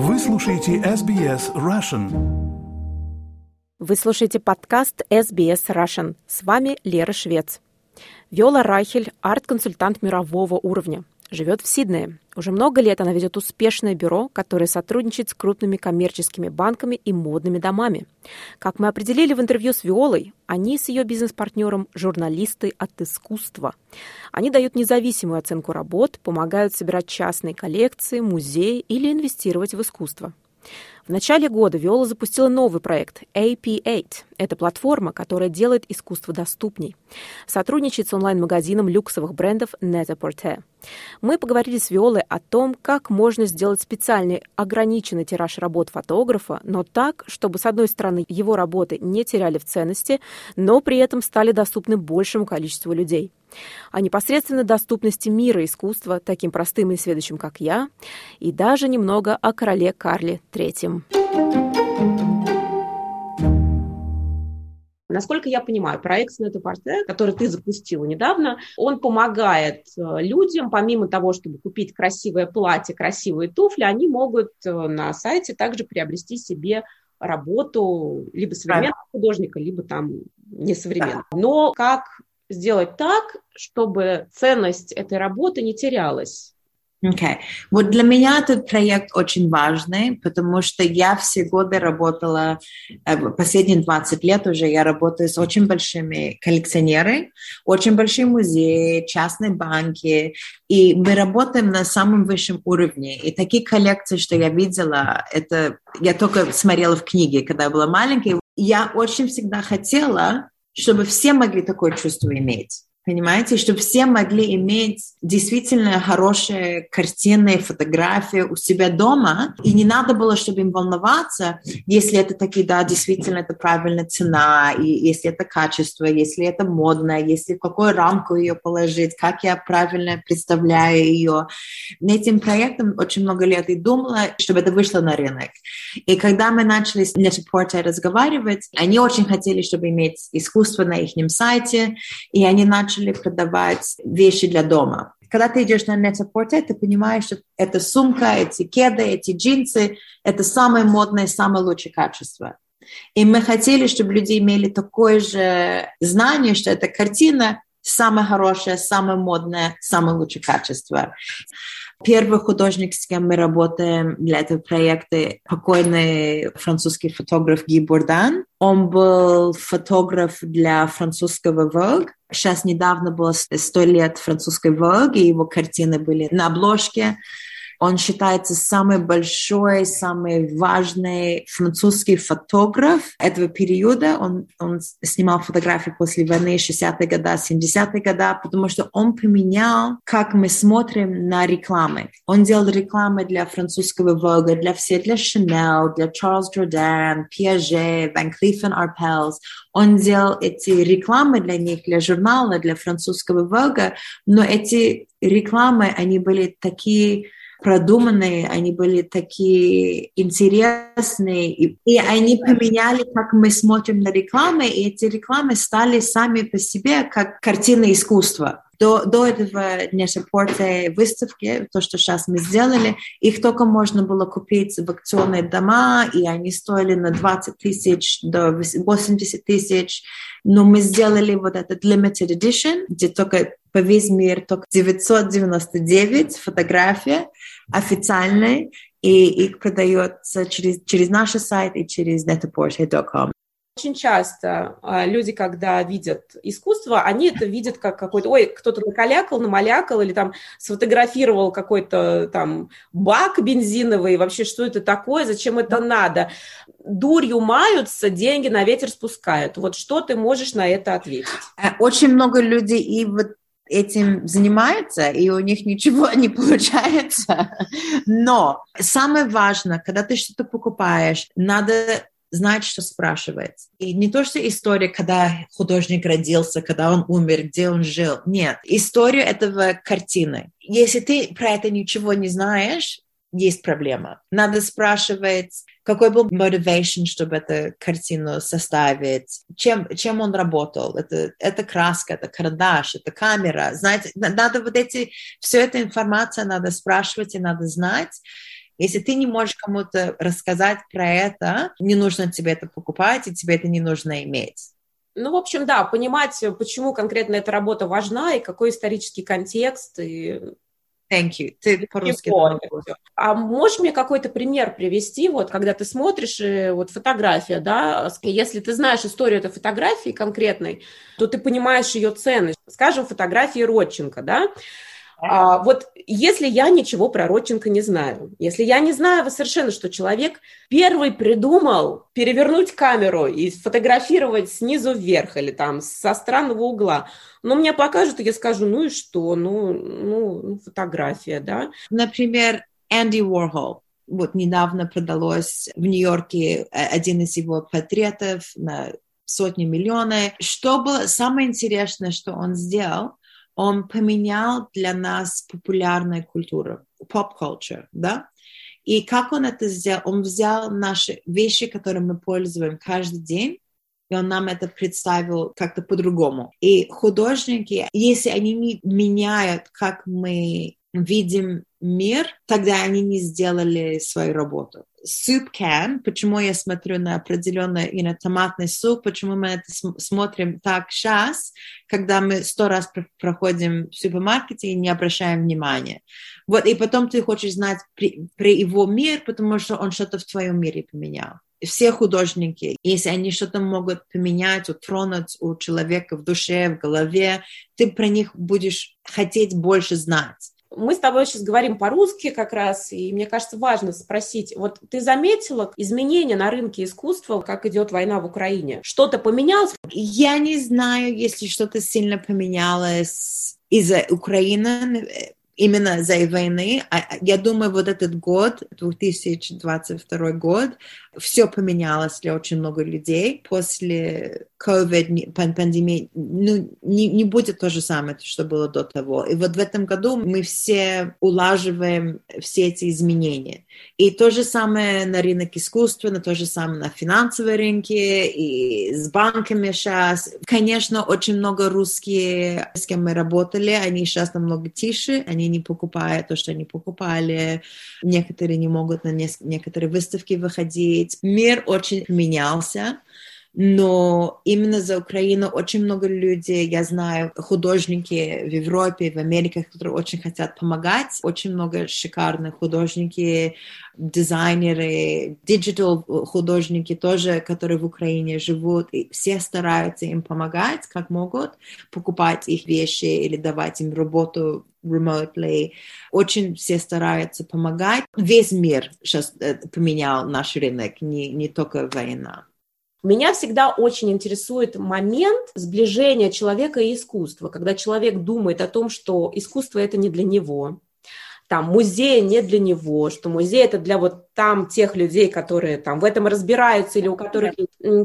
Вы слушаете SBS Russian. Вы слушаете подкаст SBS Russian. С вами Лера Швец. Виола Райхель – арт-консультант мирового уровня. Живет в Сиднее. Уже много лет она ведет успешное бюро, которое сотрудничает с крупными коммерческими банками и модными домами. Как мы определили в интервью с Виолой, они с ее бизнес-партнером – журналисты от искусства. Они дают независимую оценку работ, помогают собирать частные коллекции, музеи или инвестировать в искусство. В начале года Виола запустила новый проект AP8. Это платформа, которая делает искусство доступней. Сотрудничает с онлайн-магазином люксовых брендов Net-a-Porter. Мы поговорили с Виолой о том, как можно сделать специальный ограниченный тираж работ фотографа, но так, чтобы, с одной стороны, его работы не теряли в ценности, но при этом стали доступны большему количеству людей о непосредственной доступности мира искусства таким простым и сведущим, как я, и даже немного о короле Карле III. Насколько я понимаю, проект Снетопорте, который ты запустила недавно, он помогает э, людям, помимо того, чтобы купить красивое платье, красивые туфли, они могут э, на сайте также приобрести себе работу либо современного да. художника, либо там несовременного. Да. Но как сделать так, чтобы ценность этой работы не терялась. Okay. Вот для меня этот проект очень важный, потому что я все годы работала, э, последние 20 лет уже я работаю с очень большими коллекционерами, очень большие музеи, частные банки, и мы работаем на самом высшем уровне. И такие коллекции, что я видела, это я только смотрела в книге, когда я была маленькой. Я очень всегда хотела чтобы все могли такое чувство иметь. Понимаете, чтобы все могли иметь действительно хорошие картины, фотографии у себя дома, и не надо было, чтобы им волноваться, если это такие, да, действительно это правильная цена, и если это качество, если это модно, если в какую рамку ее положить, как я правильно представляю ее. На этим проектом очень много лет и думала, чтобы это вышло на рынок. И когда мы начали с Net-a-Porter разговаривать, они очень хотели, чтобы иметь искусство на их сайте, и они начали начали продавать вещи для дома. Когда ты идешь на Net-a-Porter, ты понимаешь, что эта сумка, эти кеды, эти джинсы – это самое модное, самое лучшее качество. И мы хотели, чтобы люди имели такое же знание, что эта картина самая хорошая, самая модная, самое лучшее качество. Первый художник, с кем мы работаем для этого проекта, покойный французский фотограф Ги Бурдан. Он был фотограф для французского Vogue. Сейчас недавно было сто лет французской Vogue, и его картины были на обложке. Он считается самый большой, самый важный французский фотограф этого периода. Он, он снимал фотографии после войны 60-е годы, 70-е годы, потому что он поменял, как мы смотрим на рекламы. Он делал рекламы для французского Vogue, для всех, для Chanel, для Charles Jourdan, Piaget, Van Cleef Arpels. Он делал эти рекламы для них, для журнала, для французского Vogue, но эти рекламы, они были такие продуманные, они были такие интересные, и, и они поменяли, как мы смотрим на рекламы, и эти рекламы стали сами по себе как картины искусства. До, до этого Нешапорте выставки, то, что сейчас мы сделали, их только можно было купить в акционные дома, и они стоили на 20 тысяч до 80 тысяч. Но мы сделали вот этот limited edition, где только по весь мир только 999 фотографий официальные, и их продается через, через наш сайт и через netaporsche.com. Очень часто а, люди, когда видят искусство, они это видят как какой-то, ой, кто-то накалякал, намалякал или там сфотографировал какой-то там бак бензиновый, вообще что это такое, зачем это надо. Дурью маются, деньги на ветер спускают. Вот что ты можешь на это ответить? Э, очень много людей и вот этим занимаются, и у них ничего не получается. Но самое важное, когда ты что-то покупаешь, надо знать, что спрашивать. И не то, что история, когда художник родился, когда он умер, где он жил. Нет. История этого картины. Если ты про это ничего не знаешь, есть проблема. Надо спрашивать, какой был motivation, чтобы эту картину составить, чем, чем он работал. Это, это краска, это карандаш, это камера. Знаете, надо вот эти, всю эту информацию надо спрашивать и надо знать. Если ты не можешь кому-то рассказать про это, не нужно тебе это покупать, и тебе это не нужно иметь. Ну, в общем, да, понимать, почему конкретно эта работа важна и какой исторический контекст, и Thank you. Ты по-русски. А можешь мне какой-то пример привести, вот, когда ты смотришь, э, вот, фотография, да, если ты знаешь историю этой фотографии конкретной, то ты понимаешь ее ценность. Скажем, фотографии Родченко, да, а, вот если я ничего про Родченко не знаю, если я не знаю совершенно, что человек первый придумал перевернуть камеру и сфотографировать снизу вверх или там со странного угла, но мне покажут, и я скажу, ну и что, ну, ну, ну фотография, да. Например, Энди Уорхол. Вот недавно продалось в Нью-Йорке э, один из его портретов на сотни миллионов. Что было самое интересное, что он сделал, он поменял для нас популярную культуру, поп-culture, да? И как он это сделал? Он взял наши вещи, которые мы пользуем каждый день, и он нам это представил как-то по-другому. И художники, если они не меняют, как мы видим мир, тогда они не сделали свою работу. Soup can, почему я смотрю на определенный you know, томатный суп, почему мы это смотрим так сейчас, когда мы сто раз проходим в супермаркете и не обращаем внимания. Вот, и потом ты хочешь знать про его мир, потому что он что-то в твоем мире поменял все художники, если они что-то могут поменять, утронуть у человека в душе, в голове, ты про них будешь хотеть больше знать. Мы с тобой сейчас говорим по-русски как раз, и мне кажется, важно спросить, вот ты заметила изменения на рынке искусства, как идет война в Украине? Что-то поменялось? Я не знаю, если что-то сильно поменялось из-за Украины именно за войны. А, я думаю, вот этот год, 2022 год, все поменялось для очень много людей. После COVID, пандемии, ну, не, не будет то же самое, что было до того. И вот в этом году мы все улаживаем все эти изменения. И то же самое на рынок искусства, на то же самое на финансовые рынки и с банками сейчас. Конечно, очень много русские, с кем мы работали, они сейчас намного тише, они не покупают то, что они покупали. Некоторые не могут на некоторые выставки выходить. Мир очень менялся но именно за Украину очень много людей, я знаю, художники в Европе, в Америке, которые очень хотят помогать, очень много шикарных художники, дизайнеры, digital художники тоже, которые в Украине живут, и все стараются им помогать, как могут, покупать их вещи или давать им работу remotely. Очень все стараются помогать. Весь мир сейчас э, поменял наш рынок, не, не только война. Меня всегда очень интересует момент сближения человека и искусства, когда человек думает о том, что искусство это не для него, там музей не для него, что музей это для вот там тех людей, которые там в этом разбираются или у которых...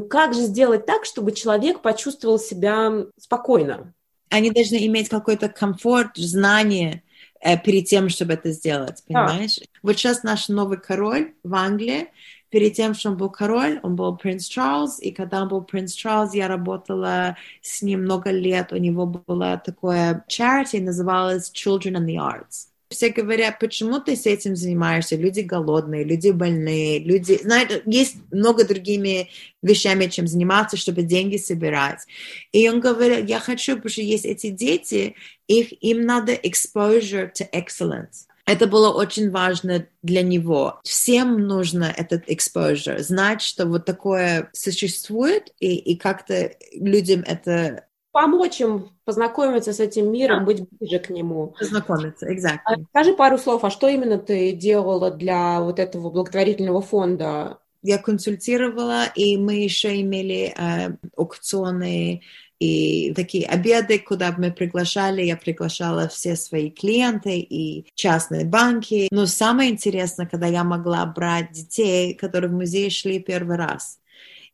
Как же сделать так, чтобы человек почувствовал себя спокойно? Они должны иметь какой-то комфорт, знание э, перед тем, чтобы это сделать, понимаешь? Да. Вот сейчас наш новый король в Англии, перед тем, что он был король, он был принц Чарльз, и когда он был принц Чарльз, я работала с ним много лет, у него было такое charity, называлось Children in the Arts. Все говорят, почему ты с этим занимаешься? Люди голодные, люди больные, люди... Знаете, есть много другими вещами, чем заниматься, чтобы деньги собирать. И он говорит, я хочу, потому что есть эти дети, их, им надо exposure to excellence. Это было очень важно для него. Всем нужно этот exposure, знать, что вот такое существует, и, и как-то людям это помочь им познакомиться с этим миром, да. быть ближе к нему. Познакомиться, exactly. А скажи пару слов, а что именно ты делала для вот этого благотворительного фонда? Я консультировала, и мы еще имели э, аукционы и такие обеды, куда мы приглашали, я приглашала все свои клиенты и частные банки. Но самое интересное, когда я могла брать детей, которые в музей шли первый раз.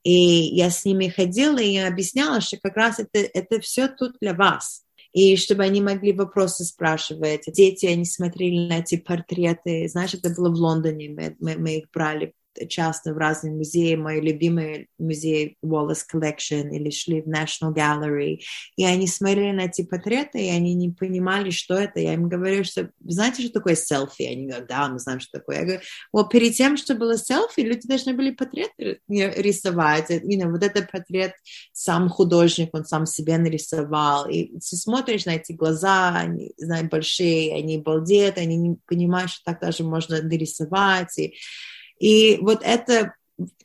И я с ними ходила и объясняла, что как раз это, это все тут для вас и чтобы они могли вопросы спрашивать. Дети, они смотрели на эти портреты, знаешь, это было в Лондоне, мы, мы, мы их брали часто в разные музеи, мои любимые музеи Wallace Collection или шли в National Gallery, и они смотрели на эти портреты, и они не понимали, что это. Я им говорю, что знаете, что такое селфи? Они говорят, да, мы знаем, что такое. Я говорю, вот перед тем, что было селфи, люди должны были портреты рисовать. You know, вот этот портрет сам художник, он сам себе нарисовал. И ты смотришь на эти глаза, они, знаешь, большие, они балдеют, они не понимают, что так даже можно нарисовать. И, и вот это,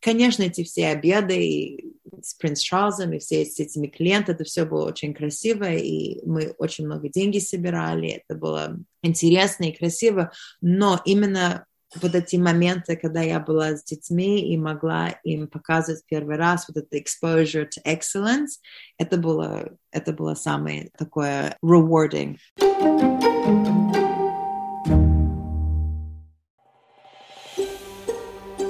конечно, эти все обеды с принц Чарльзом и все с этими клиентами, это все было очень красиво, и мы очень много денег собирали, это было интересно и красиво, но именно вот эти моменты, когда я была с детьми и могла им показывать первый раз вот это exposure to excellence, это было, это было самое такое rewarding.